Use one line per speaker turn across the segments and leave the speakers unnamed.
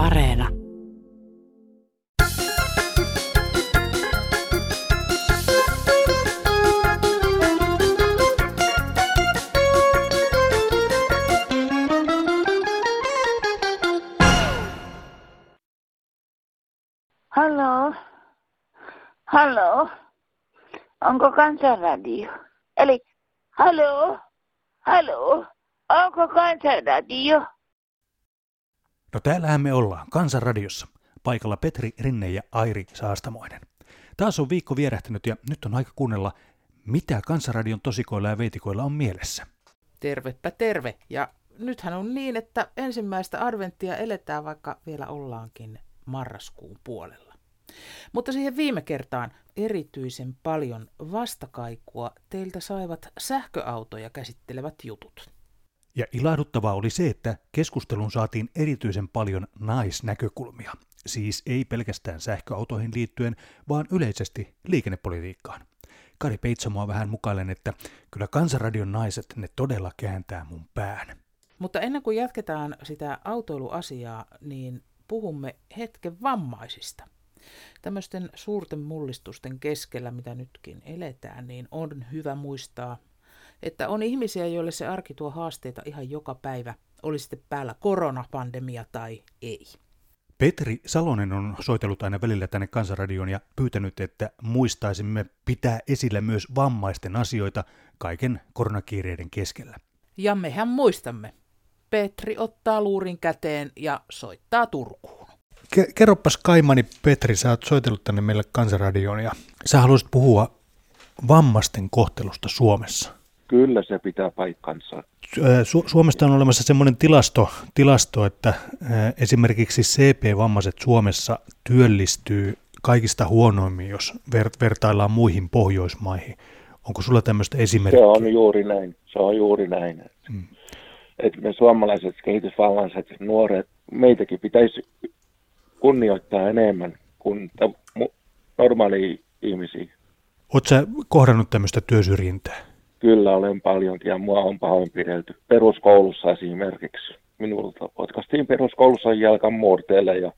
Areena.
Hallo? Hallo? Onko kansanradio? Eli, hallo? Hallo? Onko kansanradio?
No täällähän me ollaan, Kansanradiossa. Paikalla Petri Rinne ja Airi Saastamoinen. Taas on viikko vierähtänyt ja nyt on aika kuunnella, mitä Kansanradion tosikoilla ja veitikoilla on mielessä.
Tervepä terve. Ja nythän on niin, että ensimmäistä adventtia eletään, vaikka vielä ollaankin marraskuun puolella. Mutta siihen viime kertaan erityisen paljon vastakaikua teiltä saivat sähköautoja käsittelevät jutut.
Ja ilahduttavaa oli se, että keskustelun saatiin erityisen paljon naisnäkökulmia. Siis ei pelkästään sähköautoihin liittyen, vaan yleisesti liikennepolitiikkaan. Kari Peitsamoa vähän mukailen, että kyllä Kansanradion naiset ne todella kääntää mun pään.
Mutta ennen kuin jatketaan sitä autoiluasiaa, niin puhumme hetken vammaisista. Tämmöisten suurten mullistusten keskellä, mitä nytkin eletään, niin on hyvä muistaa, että on ihmisiä, joille se arki tuo haasteita ihan joka päivä, oli sitten päällä koronapandemia tai ei.
Petri Salonen on soitellut aina välillä tänne Kansanradioon ja pyytänyt, että muistaisimme pitää esillä myös vammaisten asioita kaiken koronakiireiden keskellä.
Ja mehän muistamme. Petri ottaa luurin käteen ja soittaa Turkuun.
Ke- kerropas Kaimani Petri, sä oot soitellut tänne meille Kansanradioon ja sä haluaisit puhua vammaisten kohtelusta Suomessa.
Kyllä se pitää paikkansa.
Su- Suomesta on olemassa semmoinen tilasto, tilasto, että esimerkiksi CP-vammaiset Suomessa työllistyy kaikista huonoimmin, jos ver- vertaillaan muihin Pohjoismaihin. Onko sulla tämmöistä esimerkkiä?
Se on juuri näin. Se on juuri näin. Hmm. Että me suomalaiset kehitysvammaiset nuoret, meitäkin pitäisi kunnioittaa enemmän kuin normaali ihmisiä.
Oletko sä kohdannut tämmöistä työsyrjintää?
Kyllä olen paljonkin ja mua on pahoinpidelty. Peruskoulussa esimerkiksi. Minulta potkastiin peruskoulussa jalkan murteelle ja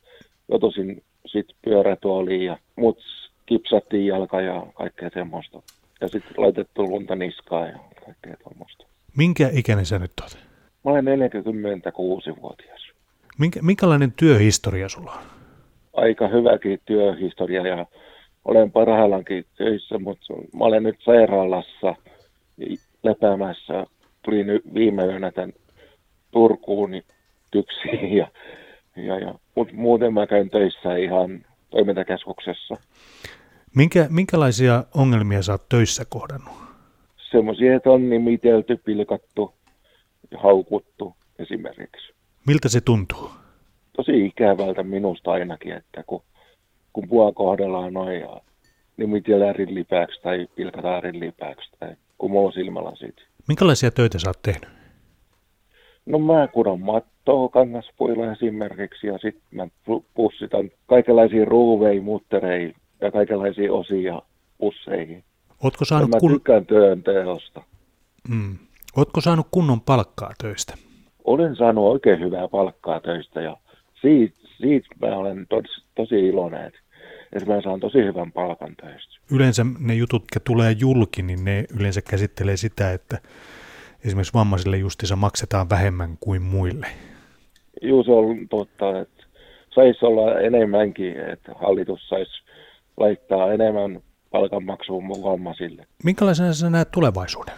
jotusin sitten pyörätuoliin ja mut kipsattiin jalka ja kaikkea semmoista. Ja sitten laitettu lunta niskaa ja kaikkea tuommoista.
Minkä ikäinen sä nyt olet?
Mä olen 46-vuotias.
Minkä, minkälainen työhistoria sulla on?
Aika hyväkin työhistoria ja olen parhaillaankin töissä, mutta mä olen nyt sairaalassa lepäämässä. Tulin viime yönä tämän Turkuun niin tyksiin ja, ja, ja mutta muuten mä käyn töissä ihan toimintakeskuksessa.
Minkä, minkälaisia ongelmia sä oot töissä kohdannut?
Semmoisia, että on nimitelty, pilkattu ja haukuttu esimerkiksi.
Miltä se tuntuu?
Tosi ikävältä minusta ainakin, että kun, kun pua kohdellaan noin ja nimitellään rillipääksi tai pilkataan rillipääksi tai kumoo silmälasit.
Minkälaisia töitä sä oot tehnyt?
No mä kudon mattoa kangaspuilla esimerkiksi ja sitten mä pussitan kaikenlaisia ruuvei, mutterei ja kaikenlaisia osia pusseihin.
Ootko saanut
ja mä kun... tykkään työn teosta.
Mm. Ootko saanut kunnon palkkaa töistä?
Olen saanut oikein hyvää palkkaa töistä ja siitä, siitä mä olen tos, tosi iloinen, että mä saan tosi hyvän palkan töistä.
Yleensä ne jutut, jotka tulee julki, niin ne yleensä käsittelee sitä, että esimerkiksi vammaisille justissa maksetaan vähemmän kuin muille.
Juu, se on totta, että saisi olla enemmänkin, että hallitus saisi laittaa enemmän palkanmaksuun vammaisille.
Minkälaisena sä näet tulevaisuuden?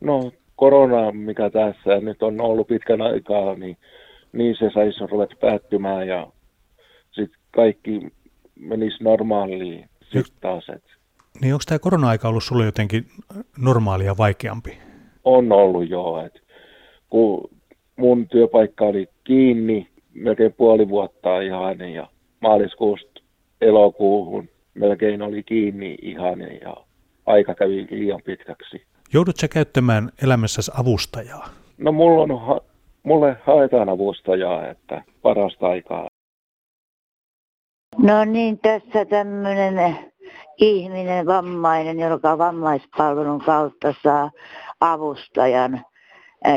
No korona, mikä tässä nyt on ollut pitkän aikaa, niin, niin se saisi ruveta päättymään ja sitten kaikki menisi normaaliin sitten taas. Et.
Niin onko tämä korona-aika ollut sulle jotenkin normaalia vaikeampi?
On ollut joo. Et kun mun työpaikka oli kiinni melkein puoli vuotta ihan ja maaliskuusta elokuuhun melkein oli kiinni ihan ja aika kävi liian pitkäksi.
Joudut sä käyttämään elämässäsi avustajaa?
No mulla on, mulle haetaan avustajaa, että parasta aikaa.
No niin, tässä tämmöinen ihminen, vammainen, joka vammaispalvelun kautta saa avustajan.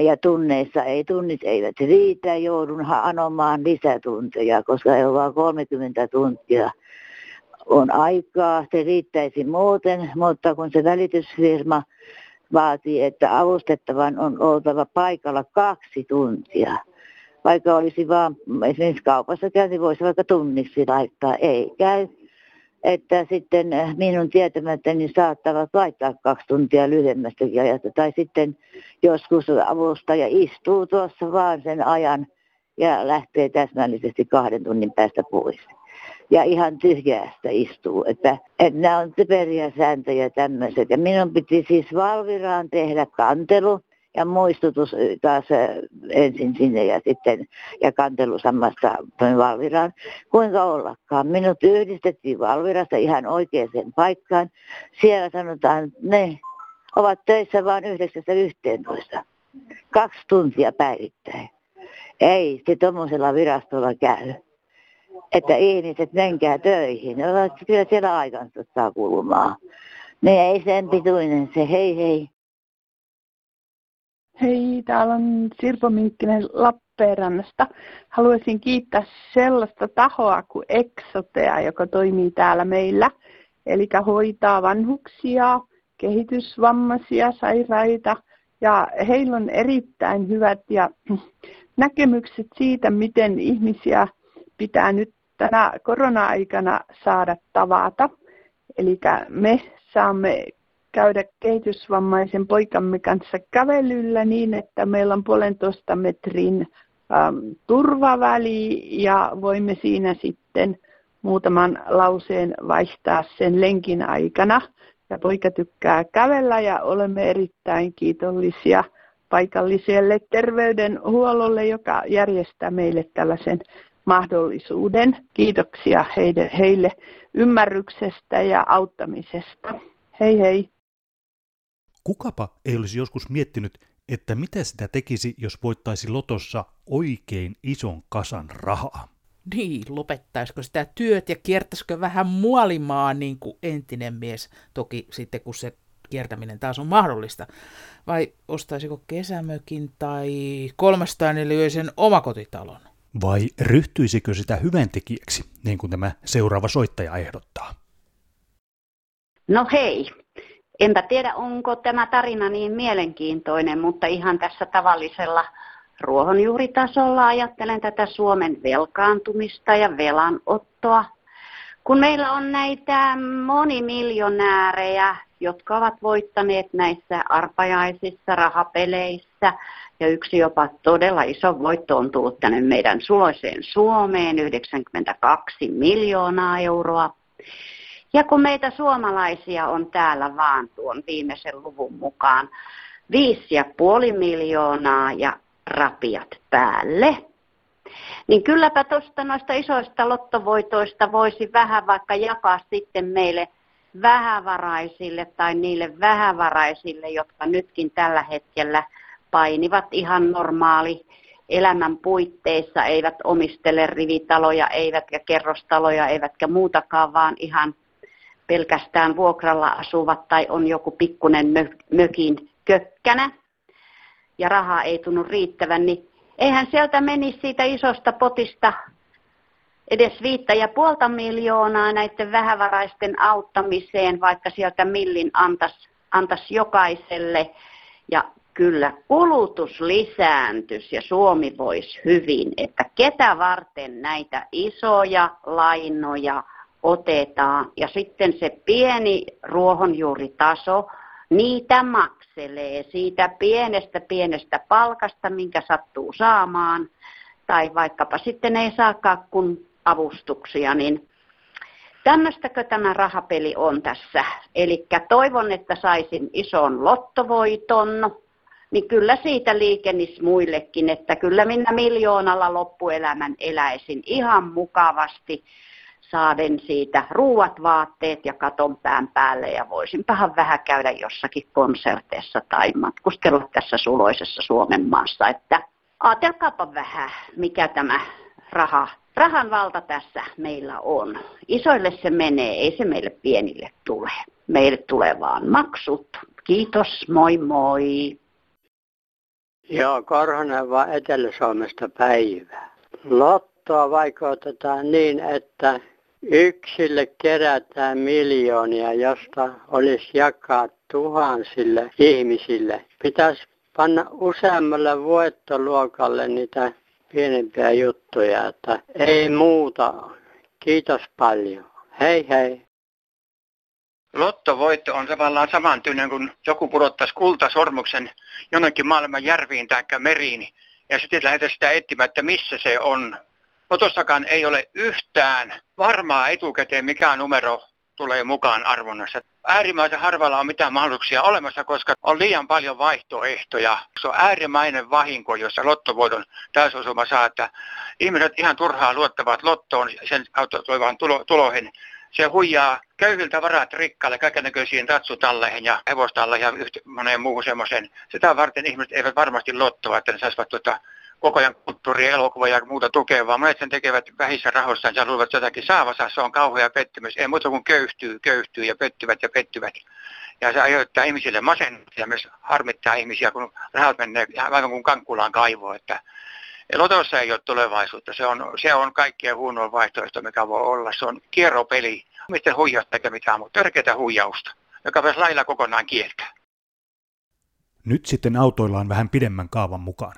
ja tunneissa ei tunnit eivät riitä, joudun anomaan lisätunteja, koska ei ole vain 30 tuntia on aikaa, se riittäisi muuten, mutta kun se välitysfirma vaatii, että avustettavan on oltava paikalla kaksi tuntia, vaikka olisi vaan esimerkiksi kaupassa käynti, voisi vaikka tunniksi laittaa, ei käy että sitten eh, minun tietämättäni saattavat laittaa kaksi tuntia lyhyemmästäkin ajasta. Tai sitten joskus avustaja istuu tuossa vaan sen ajan ja lähtee täsmällisesti kahden tunnin päästä pois. Ja ihan tyhjästä istuu. Että, että nämä on typeriä sääntöjä tämmöiset. Ja minun piti siis Valviraan tehdä kantelu ja muistutus taas ensin sinne ja sitten ja kantelu samasta Valviraan. Kuinka ollakaan. Minut yhdistettiin Valvirasta ihan oikeaan paikkaan. Siellä sanotaan, että ne ovat töissä vain 9.11. Kaksi tuntia päivittäin. Ei se tuommoisella virastolla käy. Että ihmiset menkää töihin. Kyllä siellä aikansa saa kulumaan. Niin ei sen pituinen se, hei hei.
Hei, täällä on Sirpo Minkkinen Lappeenrannasta. Haluaisin kiittää sellaista tahoa kuin Exotea, joka toimii täällä meillä. Eli hoitaa vanhuksia, kehitysvammaisia, sairaita. Ja heillä on erittäin hyvät ja näkemykset siitä, miten ihmisiä pitää nyt tänä korona-aikana saada tavata. Eli me saamme käydä kehitysvammaisen poikamme kanssa kävelyllä niin, että meillä on puolentoista metrin ähm, turvaväli ja voimme siinä sitten muutaman lauseen vaihtaa sen lenkin aikana. Ja poika tykkää kävellä ja olemme erittäin kiitollisia paikalliselle terveydenhuollolle, joka järjestää meille tällaisen mahdollisuuden. Kiitoksia heille, heille ymmärryksestä ja auttamisesta. Hei hei!
Kukapa ei olisi joskus miettinyt, että mitä sitä tekisi, jos voittaisi lotossa oikein ison kasan rahaa.
Niin, lopettaisiko sitä työt ja kiertäisikö vähän muolimaa niin kuin entinen mies, toki sitten kun se kiertäminen taas on mahdollista. Vai ostaisiko kesämökin tai 304 omakotitalon?
Vai ryhtyisikö sitä hyväntekijäksi, niin kuin tämä seuraava soittaja ehdottaa?
No hei, Enpä tiedä, onko tämä tarina niin mielenkiintoinen, mutta ihan tässä tavallisella ruohonjuuritasolla ajattelen tätä Suomen velkaantumista ja velanottoa. Kun meillä on näitä monimiljonäärejä, jotka ovat voittaneet näissä arpajaisissa, rahapeleissä, ja yksi jopa todella iso voitto on tullut tänne meidän suloiseen Suomeen, 92 miljoonaa euroa. Ja kun meitä suomalaisia on täällä vaan tuon viimeisen luvun mukaan viisi ja puoli miljoonaa ja rapiat päälle, niin kylläpä tuosta noista isoista lottovoitoista voisi vähän vaikka jakaa sitten meille vähävaraisille tai niille vähävaraisille, jotka nytkin tällä hetkellä painivat ihan normaali elämän puitteissa, eivät omistele rivitaloja, eivätkä kerrostaloja, eivätkä muutakaan, vaan ihan pelkästään vuokralla asuvat tai on joku pikkunen mökin kökkänä ja rahaa ei tunnu riittävän, niin eihän sieltä menisi siitä isosta potista edes viittä ja puolta miljoonaa näiden vähävaraisten auttamiseen, vaikka sieltä millin antaisi antais jokaiselle. Ja kyllä kulutus lisääntyisi ja Suomi voisi hyvin, että ketä varten näitä isoja lainoja otetaan. Ja sitten se pieni ruohonjuuritaso, niitä makselee siitä pienestä pienestä palkasta, minkä sattuu saamaan, tai vaikkapa sitten ei saakaan kun avustuksia, niin tämmöistäkö tämä rahapeli on tässä. Eli toivon, että saisin ison lottovoiton, niin kyllä siitä liikennis muillekin, että kyllä minä miljoonalla loppuelämän eläisin ihan mukavasti saaden siitä ruuat, vaatteet ja katon pään päälle ja voisinpahan vähän käydä jossakin konserteissa tai matkustella tässä suloisessa Suomen maassa, että ajatelkaapa vähän, mikä tämä raha, rahan valta tässä meillä on. Isoille se menee, ei se meille pienille tule. Meille tulee vaan maksut. Kiitos, moi moi.
Joo, Korhonen vaan Etelä-Suomesta päivää. Lottoa vaikeutetaan niin, että yksille kerätään miljoonia, josta olisi jakaa tuhansille ihmisille. Pitäisi panna useammalle voittoluokalle niitä pienempiä juttuja, että ei muuta. Kiitos paljon. Hei hei.
Lottovoitto on tavallaan samantyinen kuin joku pudottaisi kultasormuksen jonnekin maailman järviin tai meriin ja sitten lähdetään sitä etsimään, että missä se on. Lotossakaan ei ole yhtään varmaa etukäteen, mikä numero tulee mukaan arvonnassa. Äärimmäisen harvalla on mitään mahdollisuuksia olemassa, koska on liian paljon vaihtoehtoja. Se on äärimmäinen vahinko, jossa lottovoiton täysosuma saa, että ihmiset ihan turhaa luottavat lottoon sen kautta tulevaan tulo, tuloihin se huijaa köyhiltä varat rikkaalle kaikennäköisiin tatsutalleihin ja hevostalleihin ja moneen muuhun semmoiseen. Sitä varten ihmiset eivät varmasti lottoa, että ne saisivat tuota, koko ajan kulttuuria, elokuvaa ja muuta tukea, vaan monet sen tekevät vähissä rahoissaan ja luulevat jotakin saavansa. Se on kauhea pettymys. Ei muuta kuin köyhtyy, köyhtyy ja pettyvät ja pettyvät. Ja se aiheuttaa ihmisille masennusta ja myös harmittaa ihmisiä, kun rahat menee aivan kuin kankkulaan kaivoon. Että Lotossa ei ole tulevaisuutta. Se on, se on kaikkien huonoin vaihtoehto, mikä voi olla. Se on kierropeli. Miten huijausta eikä mitään, mutta törkeätä huijausta, joka pitäisi lailla kokonaan kieltää.
Nyt sitten autoillaan vähän pidemmän kaavan mukaan.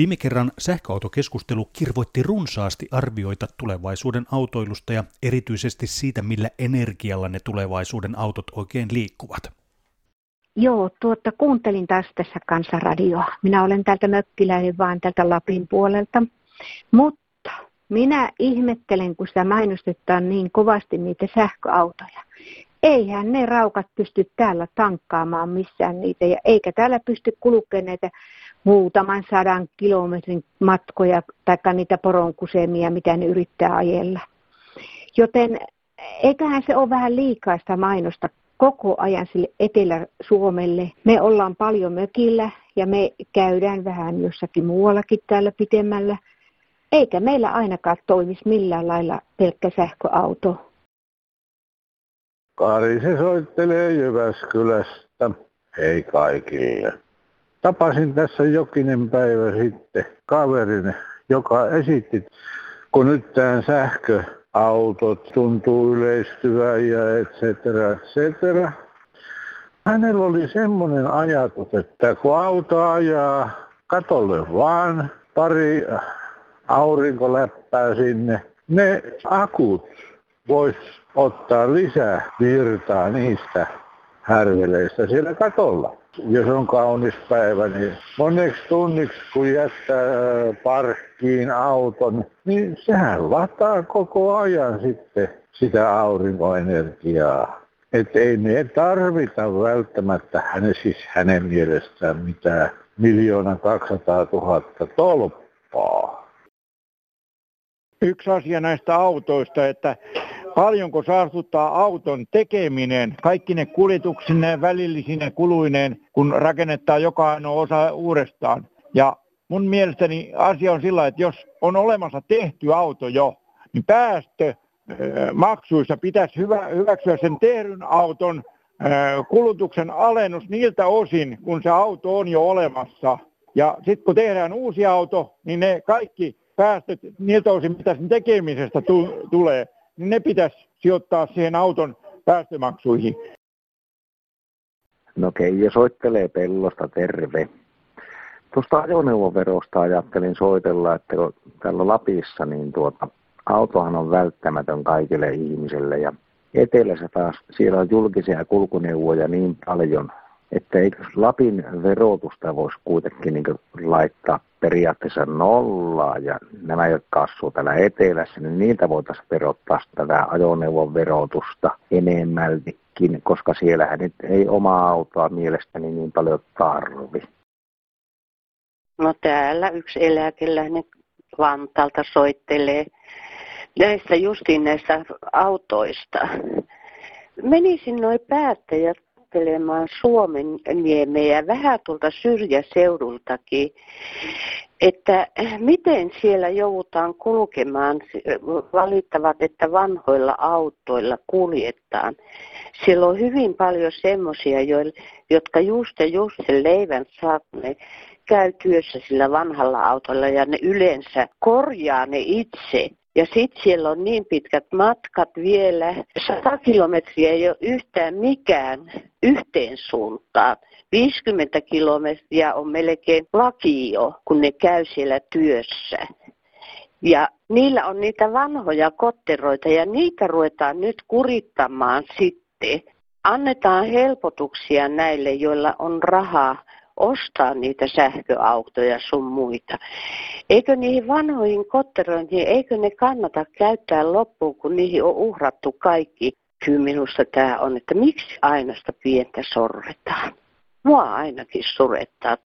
Viime kerran sähköautokeskustelu kirvoitti runsaasti arvioita tulevaisuuden autoilusta ja erityisesti siitä, millä energialla ne tulevaisuuden autot oikein liikkuvat.
Joo, tuota, kuuntelin taas tässä kansanradioa. Minä olen täältä mökkiläinen vaan täältä Lapin puolelta. Mutta minä ihmettelen, kun sitä mainostetaan niin kovasti niitä sähköautoja. Eihän ne raukat pysty täällä tankkaamaan missään niitä, ja eikä täällä pysty kulkemaan näitä muutaman sadan kilometrin matkoja tai niitä poronkusemia, mitä ne yrittää ajella. Joten eiköhän se ole vähän liikaista mainosta koko ajan sille Etelä-Suomelle. Me ollaan paljon mökillä ja me käydään vähän jossakin muuallakin täällä pitemmällä. Eikä meillä ainakaan toimisi millään lailla pelkkä sähköauto.
Kari se soittelee Jyväskylästä. Hei kaikille. Tapasin tässä jokinen päivä sitten kaverin, joka esitti, kun nyt tämä sähkö autot tuntuu yleistyvän ja et cetera, et cetera. Hänellä oli semmoinen ajatus, että kun auto ajaa katolle vaan pari aurinkoläppää sinne, ne akut vois ottaa lisää virtaa niistä härveleistä siellä katolla jos on kaunis päivä, niin moneksi tunniksi kun jättää parkkiin auton, niin sehän lataa koko ajan sitten sitä aurinkoenergiaa. Että ei ne tarvita välttämättä hänen, siis hänen mielestään mitään miljoona 200 000 tolppaa.
Yksi asia näistä autoista, että paljonko saastuttaa auton tekeminen, kaikki ne kuljetuksineen, välillisine kuluineen, kun rakennetaan joka ainoa osa uudestaan. Ja mun mielestäni asia on sillä, että jos on olemassa tehty auto jo, niin päästö maksuissa pitäisi hyvä, hyväksyä sen tehdyn auton kulutuksen alennus niiltä osin, kun se auto on jo olemassa. Ja sitten kun tehdään uusi auto, niin ne kaikki päästöt niiltä osin, mitä sen tekemisestä tu- tulee, niin ne pitäisi sijoittaa siihen auton päästömaksuihin.
No Keijo soittelee pellosta, terve. Tuosta ajoneuvoverosta ajattelin soitella, että kun täällä Lapissa, niin tuota, autohan on välttämätön kaikille ihmisille ja etelässä taas siellä on julkisia kulkuneuvoja niin paljon, että eikö Lapin verotusta voisi kuitenkin niin laittaa periaatteessa nollaa ja nämä, jotka asuu täällä etelässä, niin niitä voitaisiin verottaa tätä ajoneuvon verotusta enemmältikin, koska siellähän nyt ei omaa autoa mielestäni niin paljon tarvi.
No täällä yksi eläkeläinen Vantaalta soittelee näistä justiin näistä autoista. Menisin noin päättäjät ajattelemaan Suomen niemeä vähän tuolta syrjäseudultakin, että miten siellä joudutaan kulkemaan, valittavat, että vanhoilla autoilla kuljetaan. Siellä on hyvin paljon semmoisia, jotka just ja just sen leivän saat, ne käy työssä sillä vanhalla autolla ja ne yleensä korjaa ne itse. Ja sitten siellä on niin pitkät matkat vielä. 100 kilometriä ei ole yhtään mikään yhteen suuntaan. 50 kilometriä on melkein vakio, kun ne käy siellä työssä. Ja niillä on niitä vanhoja kotteroita ja niitä ruvetaan nyt kurittamaan sitten. Annetaan helpotuksia näille, joilla on rahaa ostaa niitä sähköautoja sun muita. Eikö niihin vanhoihin kotteroihin, eikö ne kannata käyttää loppuun, kun niihin on uhrattu kaikki? Kyllä minusta tämä on, että miksi aina sitä pientä sorretaan. Mua ainakin surettaa.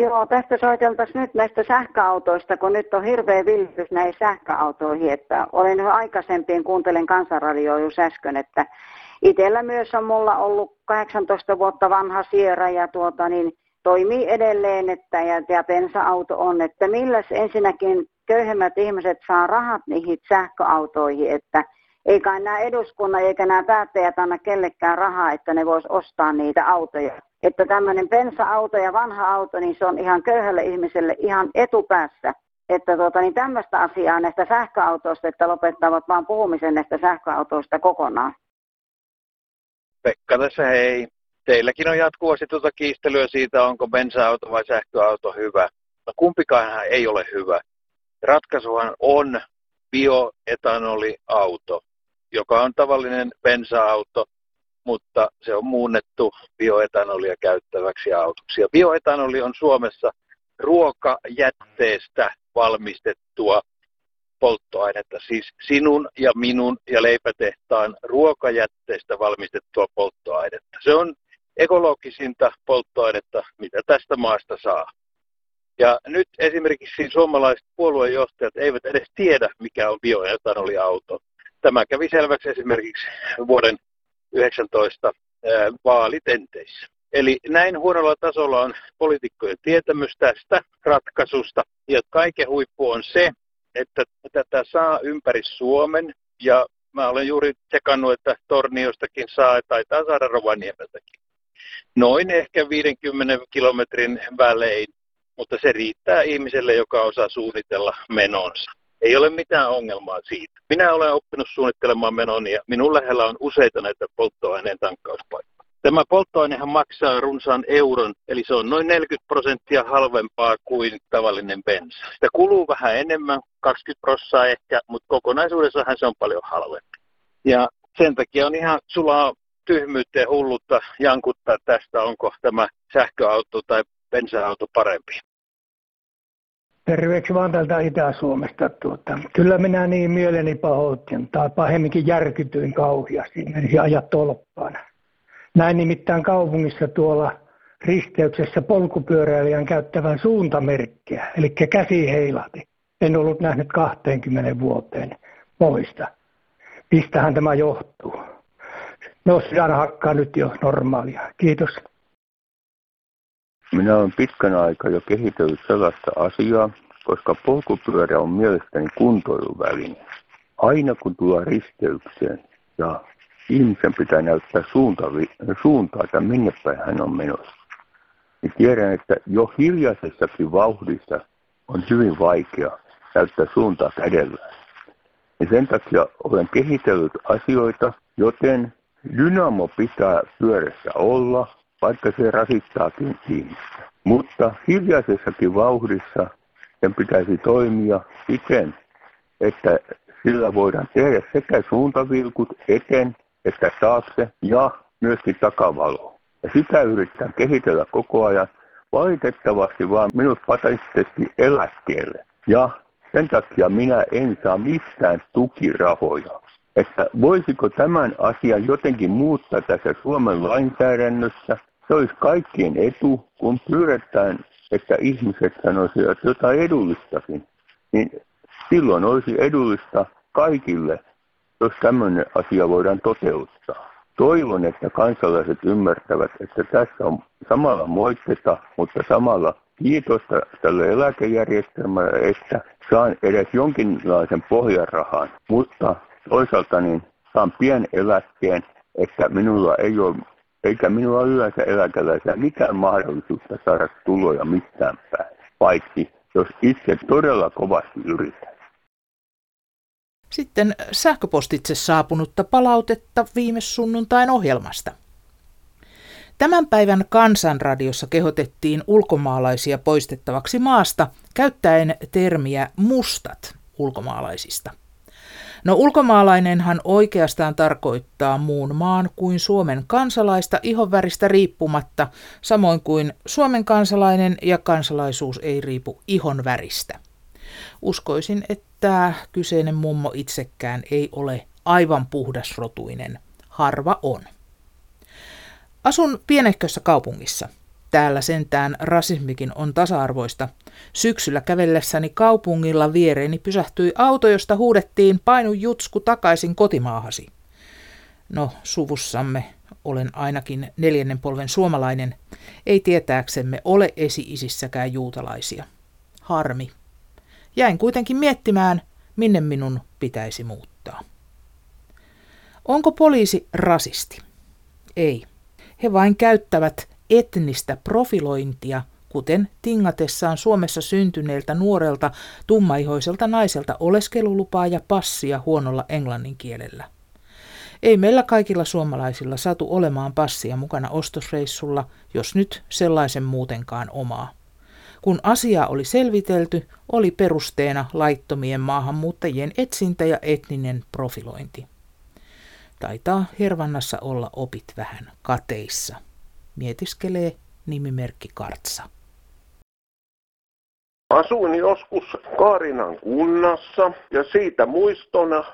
Joo, tästä soiteltaisiin nyt näistä sähköautoista, kun nyt on hirveä villitys näihin sähköautoihin. Että olin aikaisempien, kuuntelen kansanradioa just äsken, että itsellä myös on mulla ollut 18 vuotta vanha Sierra ja tuota, niin toimii edelleen, että ja, ja bensa-auto on, että milläs ensinnäkin köyhemmät ihmiset saa rahat niihin sähköautoihin, että ei kai nämä eduskunnan eikä nämä päättäjät anna kellekään rahaa, että ne vois ostaa niitä autoja. Että tämmöinen bensa-auto ja vanha auto, niin se on ihan köyhälle ihmiselle ihan etupäässä. Että tuota, niin tämmöistä asiaa näistä sähköautoista, että lopettavat vaan puhumisen näistä sähköautoista kokonaan.
Pekka tässä hei. Teilläkin on jatkuvasti tuota kiistelyä siitä, onko bensa-auto vai sähköauto hyvä. No kumpikaan ei ole hyvä. Ratkaisuhan on bioetanoliauto joka on tavallinen bensa-auto, mutta se on muunnettu bioetanolia käyttäväksi autoksi. Ja bioetanoli on Suomessa ruokajätteestä valmistettua polttoainetta, siis sinun ja minun ja leipätehtaan ruokajätteestä valmistettua polttoainetta. Se on ekologisinta polttoainetta, mitä tästä maasta saa. Ja nyt esimerkiksi suomalaiset puoluejohtajat eivät edes tiedä, mikä on bioetanoliauto. Tämä kävi selväksi esimerkiksi vuoden 19 vaalitenteissä. Eli näin huonolla tasolla on poliitikkojen tietämys tästä ratkaisusta. Ja kaiken huippu on se, että tätä saa ympäri Suomen. Ja mä olen juuri tsekannut, että Torniostakin saa, tai saada Rovaniemeltäkin. Noin ehkä 50 kilometrin välein, mutta se riittää ihmiselle, joka osaa suunnitella menonsa. Ei ole mitään ongelmaa siitä. Minä olen oppinut suunnittelemaan menoni ja minun lähellä on useita näitä polttoaineen tankkauspaikkoja. Tämä polttoainehan maksaa runsaan euron, eli se on noin 40 prosenttia halvempaa kuin tavallinen bensa. Sitä kuluu vähän enemmän, 20 prosenttia ehkä, mutta kokonaisuudessahan se on paljon halvempi. Ja sen takia on ihan sulaa tyhmyyttä ja hullutta jankuttaa tästä, onko tämä sähköauto tai bensa-auto parempi.
Terveeksi vaan täältä Itä-Suomesta. Tuota, kyllä minä niin mieleni pahoitin, tai pahemminkin järkytyin kauheasti, menisi ajat tolppaan. Näin nimittäin kaupungissa tuolla risteyksessä polkupyöräilijän käyttävän suuntamerkkiä, eli käsi heilahti. En ollut nähnyt 20 vuoteen moista. Mistähän tämä johtuu? No sydän hakkaa nyt jo normaalia. Kiitos.
Minä olen pitkän aikaa jo kehitellyt sellaista asiaa, koska polkupyörä on mielestäni kuntoiluväline. Aina kun tulee risteykseen ja ihmisen pitää näyttää suunta, suuntaa, että minne päin hän on menossa, niin tiedän, että jo hiljaisessakin vauhdissa on hyvin vaikea näyttää suuntaa kädellä. Ja sen takia olen kehitellyt asioita, joten dynamo pitää pyörässä olla, vaikka se rasittaakin ihmistä. Mutta hiljaisessakin vauhdissa sen pitäisi toimia siten, että sillä voidaan tehdä sekä suuntavilkut eteen että taakse ja myöskin takavalo. Ja sitä yritetään kehitellä koko ajan. Valitettavasti vaan minut patistettiin eläkkeelle. Ja sen takia minä en saa mistään tukirahoja. Että voisiko tämän asian jotenkin muuttaa tässä Suomen lainsäädännössä se olisi kaikkien etu, kun pyydetään, että ihmiset sanoisivat jotain edullistakin. Niin silloin olisi edullista kaikille, jos tämmöinen asia voidaan toteuttaa. Toivon, että kansalaiset ymmärtävät, että tässä on samalla moitteta, mutta samalla kiitosta tälle eläkejärjestelmälle, että saan edes jonkinlaisen pohjarahan. Mutta toisaalta niin saan pieneläkkeen, että minulla ei ole eikä minulla yleensä eläkeläisiä mitään mahdollisuutta saada tuloja mistään päin, paitsi jos itse todella kovasti yritän.
Sitten sähköpostitse saapunutta palautetta viime sunnuntain ohjelmasta. Tämän päivän kansanradiossa kehotettiin ulkomaalaisia poistettavaksi maasta käyttäen termiä mustat ulkomaalaisista. No ulkomaalainenhan oikeastaan tarkoittaa muun maan kuin Suomen kansalaista ihonväristä riippumatta, samoin kuin Suomen kansalainen ja kansalaisuus ei riipu ihon väristä. Uskoisin, että kyseinen mummo itsekään ei ole aivan puhdasrotuinen. Harva on. Asun pienehkössä kaupungissa. Täällä sentään rasismikin on tasa-arvoista. Syksyllä kävellessäni kaupungilla viereeni pysähtyi auto, josta huudettiin painu jutsku takaisin kotimaahasi. No, suvussamme olen ainakin neljännen polven suomalainen. Ei tietääksemme ole esi-isissäkään juutalaisia. Harmi. Jäin kuitenkin miettimään, minne minun pitäisi muuttaa. Onko poliisi rasisti? Ei. He vain käyttävät etnistä profilointia, kuten tingatessaan Suomessa syntyneeltä nuorelta tummaihoiselta naiselta oleskelulupaa ja passia huonolla englannin kielellä. Ei meillä kaikilla suomalaisilla satu olemaan passia mukana ostosreissulla, jos nyt sellaisen muutenkaan omaa. Kun asia oli selvitelty, oli perusteena laittomien maahanmuuttajien etsintä ja etninen profilointi. Taitaa Hervannassa olla opit vähän kateissa. Mietiskelee nimimerkki Kartsa.
Asuin joskus Kaarinan kunnassa ja siitä muistona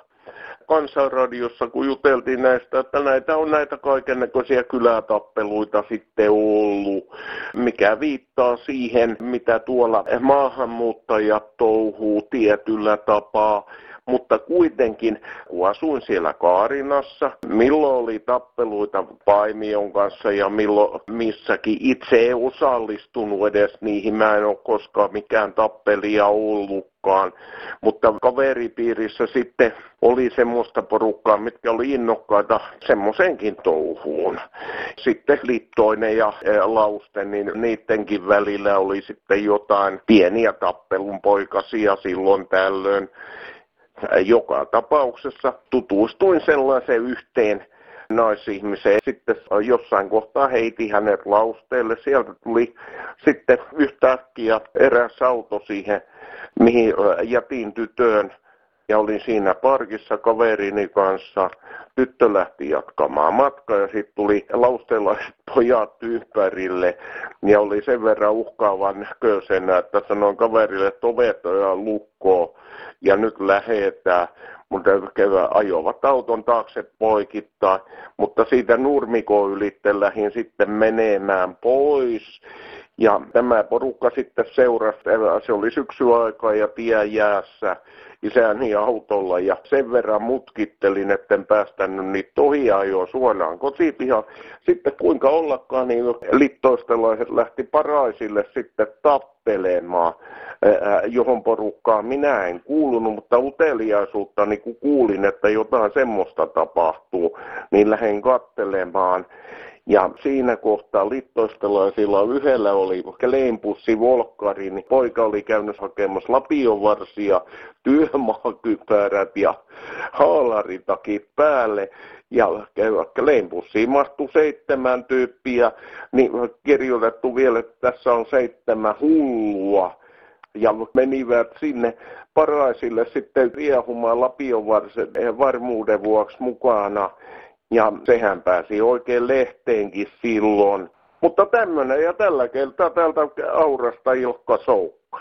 kansanradiossa, kun juteltiin näistä, että näitä on näitä kaikennäköisiä kylätappeluita sitten ollut, mikä viittaa siihen, mitä tuolla maahanmuuttajat touhuu tietyllä tapaa mutta kuitenkin kun asuin siellä Kaarinassa, milloin oli tappeluita Paimion kanssa ja milloin missäkin itse ei osallistunut edes niihin, mä en ole koskaan mikään tappelija ollutkaan, mutta kaveripiirissä sitten oli semmoista porukkaa, mitkä oli innokkaita semmoisenkin touhuun. Sitten Littoinen ja e, Lausten, niin niidenkin välillä oli sitten jotain pieniä tappelun poikasia silloin tällöin joka tapauksessa tutustuin sellaiseen yhteen naisihmiseen. Sitten jossain kohtaa heiti hänet lausteelle. Sieltä tuli sitten yhtäkkiä eräs auto siihen, mihin jätin tytön. Ja olin siinä parkissa kaverini kanssa. Tyttö lähti jatkamaan matkaa ja sitten tuli lausteelaiset pojat ympärille. Ja oli sen verran uhkaavan näköisenä, että sanoin kaverille, että ovet lukkoon ja nyt lähetään. Täytyy käydä ajovat auton taakse poikittaa, mutta siitä nurmiko ylitte lähin sitten menemään pois. Ja tämä porukka sitten seurasi, se oli syksyaikaa ja tie jäässä isäni autolla ja sen verran mutkittelin, etten päästänyt niitä ohi ajoa suonaan kotipihaan. Sitten kuinka ollakaan, niin littoistelaiset lähti paraisille sitten tappelemaan johon porukkaan minä en kuulunut, mutta uteliaisuutta niin kun kuulin, että jotain semmoista tapahtuu, niin lähdin kattelemaan. Ja siinä kohtaa littoistelaisilla yhdellä oli kleinpussi volkkari, niin poika oli käynyt hakemassa lapionvarsia, työmaakypärät ja haalaritakit päälle. Ja kleinpussiin mahtui seitsemän tyyppiä, niin kirjoitettu vielä, että tässä on seitsemän hullua ja menivät sinne paraisille sitten riehumaan Lapion varmuuden vuoksi mukana. Ja sehän pääsi oikein lehteenkin silloin. Mutta tämmöinen ja tällä kertaa täältä Aurasta Ilkka Soukka.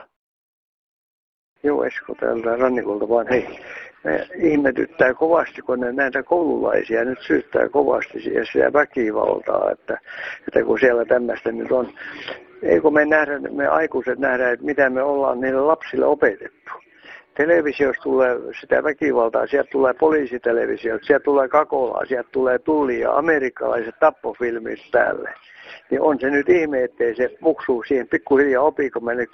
Joo, Esko täältä rannikolta vaan. Hei, me ihmetyttää kovasti, kun ne näitä koululaisia nyt syyttää kovasti ja sitä väkivaltaa, että, että kun siellä tämmöistä nyt on. Eikö me nähdä, me aikuiset nähdä, että mitä me ollaan niille lapsille opetettu televisiossa tulee sitä väkivaltaa, sieltä tulee poliisitelevisio, sieltä tulee kakolaa, sieltä tulee tullia, amerikkalaiset tappofilmit päälle. Niin on se nyt ihme, ettei se muksuu siihen pikkuhiljaa opi, kun meille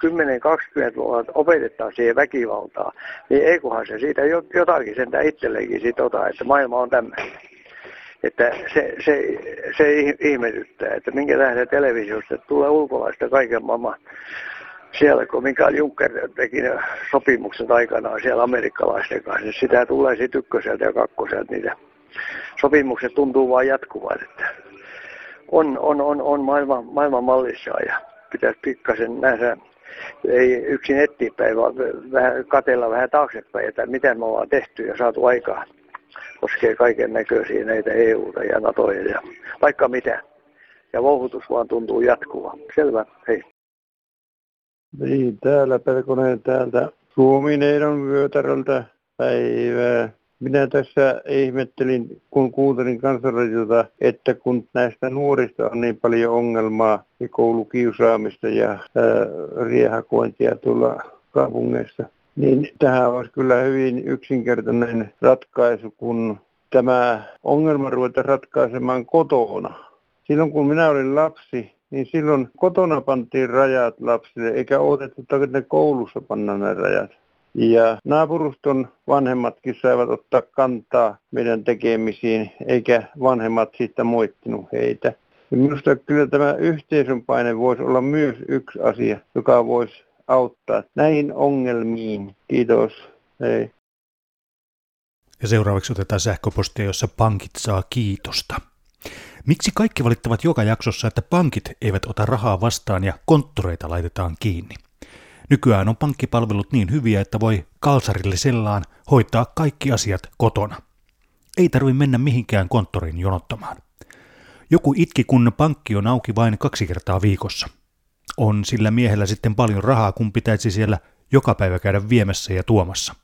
10-20 vuotta opetetaan siihen väkivaltaa. Niin eiköhän se siitä jotakin sentään itselleenkin sit ota, että maailma on tämmöinen. Että se, se, se ihmetyttää, että minkä tähden televisiosta tulee ulkolaista kaiken maailman siellä, kun Mikael Juncker teki sopimukset aikanaan siellä amerikkalaisten kanssa, niin sitä tulee sitten ykköseltä ja kakkoselta. Niitä sopimukset tuntuu vain jatkuvan, että on, on, on, on maailman, maailman mallissa ja pitäisi pikkasen nähdä, ei yksin eteenpäin, vaan vähän katella vähän taaksepäin, että mitä me ollaan tehty ja saatu aikaa. Koskee kaiken näköisiä näitä EUta ja NATOja ja vaikka mitä. Ja vouhutus vaan tuntuu jatkuva. Selvä, hei.
Niin, täällä Pelkonen täältä Suomineidon vyötäröltä päivää. Minä tässä ihmettelin, kun kuuntelin kansanradiota, että kun näistä nuorista on niin paljon ongelmaa ja koulukiusaamista ja ää, riehakointia tuolla kaupungeissa, niin tähän olisi kyllä hyvin yksinkertainen ratkaisu, kun tämä ongelma ruveta ratkaisemaan kotona. Silloin kun minä olin lapsi, niin silloin kotona pantiin rajat lapsille, eikä odotettu, että ne koulussa panna ne rajat. Ja naapuruston vanhemmatkin saivat ottaa kantaa meidän tekemisiin, eikä vanhemmat siitä moittinut heitä. Ja minusta kyllä tämä yhteisön paine voisi olla myös yksi asia, joka voisi auttaa näihin ongelmiin. Kiitos. Hei.
Ja seuraavaksi otetaan sähköpostia, jossa pankit saa kiitosta. Miksi kaikki valittavat joka jaksossa, että pankit eivät ota rahaa vastaan ja konttoreita laitetaan kiinni? Nykyään on pankkipalvelut niin hyviä, että voi kalsarillisellaan hoitaa kaikki asiat kotona. Ei tarvi mennä mihinkään konttoriin jonottamaan. Joku itki, kun pankki on auki vain kaksi kertaa viikossa. On sillä miehellä sitten paljon rahaa, kun pitäisi siellä joka päivä käydä viemässä ja tuomassa.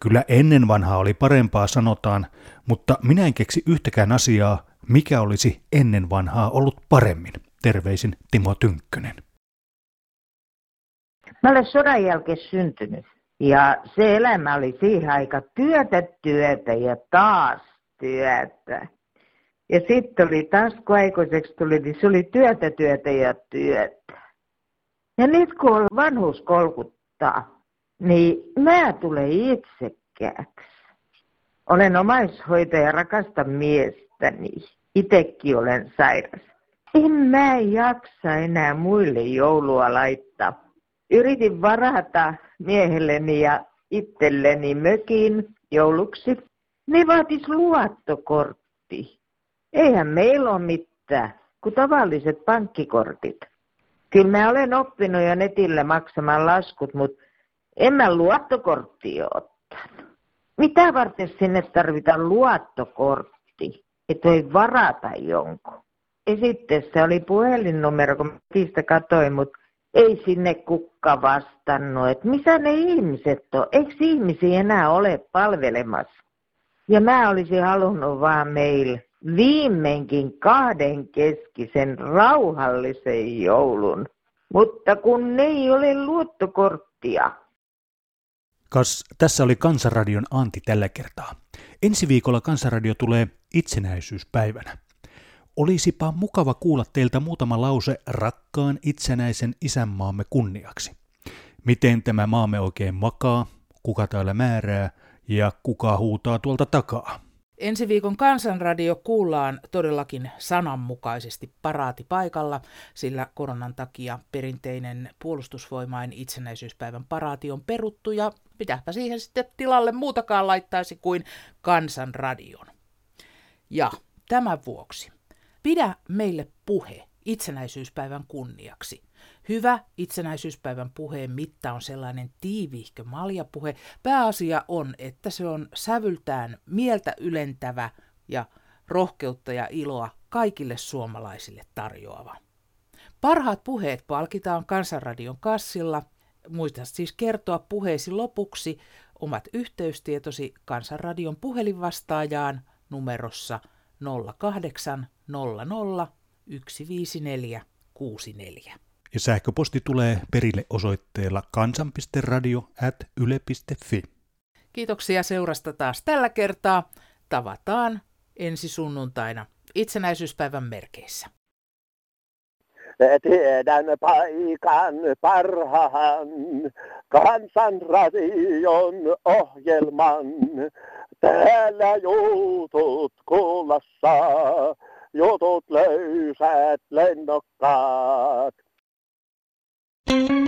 Kyllä ennen vanhaa oli parempaa, sanotaan, mutta minä en keksi yhtäkään asiaa, mikä olisi ennen vanhaa ollut paremmin. Terveisin Timo Tynkkönen.
Mä olen sodan jälkeen syntynyt. Ja se elämä oli siihen aika työtä, työtä ja taas työtä. Ja sitten oli taas, kun aikuiseksi tuli, niin se oli työtä, työtä ja työtä. Ja nyt kun vanhuus kolkuttaa, niin mä tulen itsekkääksi. Olen omaishoitaja, rakasta miestäni. Itekin olen sairas. En mä jaksa enää muille joulua laittaa. Yritin varata miehelleni ja itselleni mökin jouluksi. Ne vaatis luottokortti. Eihän meillä ole mitään kuin tavalliset pankkikortit. Kyllä mä olen oppinut jo netille maksamaan laskut, mutta en mä luottokorttia ottanut. Mitä varten sinne tarvitaan luottokortti? Että voi varata jonkun. Ja sitten se oli puhelinnumero, kun siitä katsoin, mutta ei sinne kukka vastannut, että missä ne ihmiset on, eikö ihmisiä enää ole palvelemassa. Ja mä olisin halunnut vaan meille viimeinkin kahden keskisen rauhallisen joulun, mutta kun ne ei ole luottokorttia.
Kas, tässä oli Kansanradion Antti tällä kertaa. Ensi viikolla Kansanradio tulee itsenäisyyspäivänä. Olisipa mukava kuulla teiltä muutama lause rakkaan itsenäisen isänmaamme kunniaksi. Miten tämä maamme oikein makaa, kuka täällä määrää ja kuka huutaa tuolta takaa.
Ensi viikon kansanradio kuullaan todellakin sananmukaisesti paraatipaikalla, sillä koronan takia perinteinen puolustusvoimain itsenäisyyspäivän paraati on peruttu ja pitääpä siihen sitten tilalle muutakaan laittaisi kuin kansanradion. Ja tämän vuoksi pidä meille puhe itsenäisyyspäivän kunniaksi. Hyvä itsenäisyyspäivän puheen mitta on sellainen tiivihkö maljapuhe. Pääasia on, että se on sävyltään mieltä ylentävä ja rohkeutta ja iloa kaikille suomalaisille tarjoava. Parhaat puheet palkitaan Kansanradion kassilla. Muista siis kertoa puheesi lopuksi omat yhteystietosi Kansanradion puhelinvastaajaan numerossa 0800 154 64.
Ja sähköposti tulee perille osoitteella kansan.radio.yle.fi.
Kiitoksia seurasta taas tällä kertaa. Tavataan ensi sunnuntaina itsenäisyyspäivän merkeissä.
Tiedän paikan parhaan kansan radion ohjelman. Täällä jutut kuulassa, jutut löysät lennokkaat. Mm-hmm.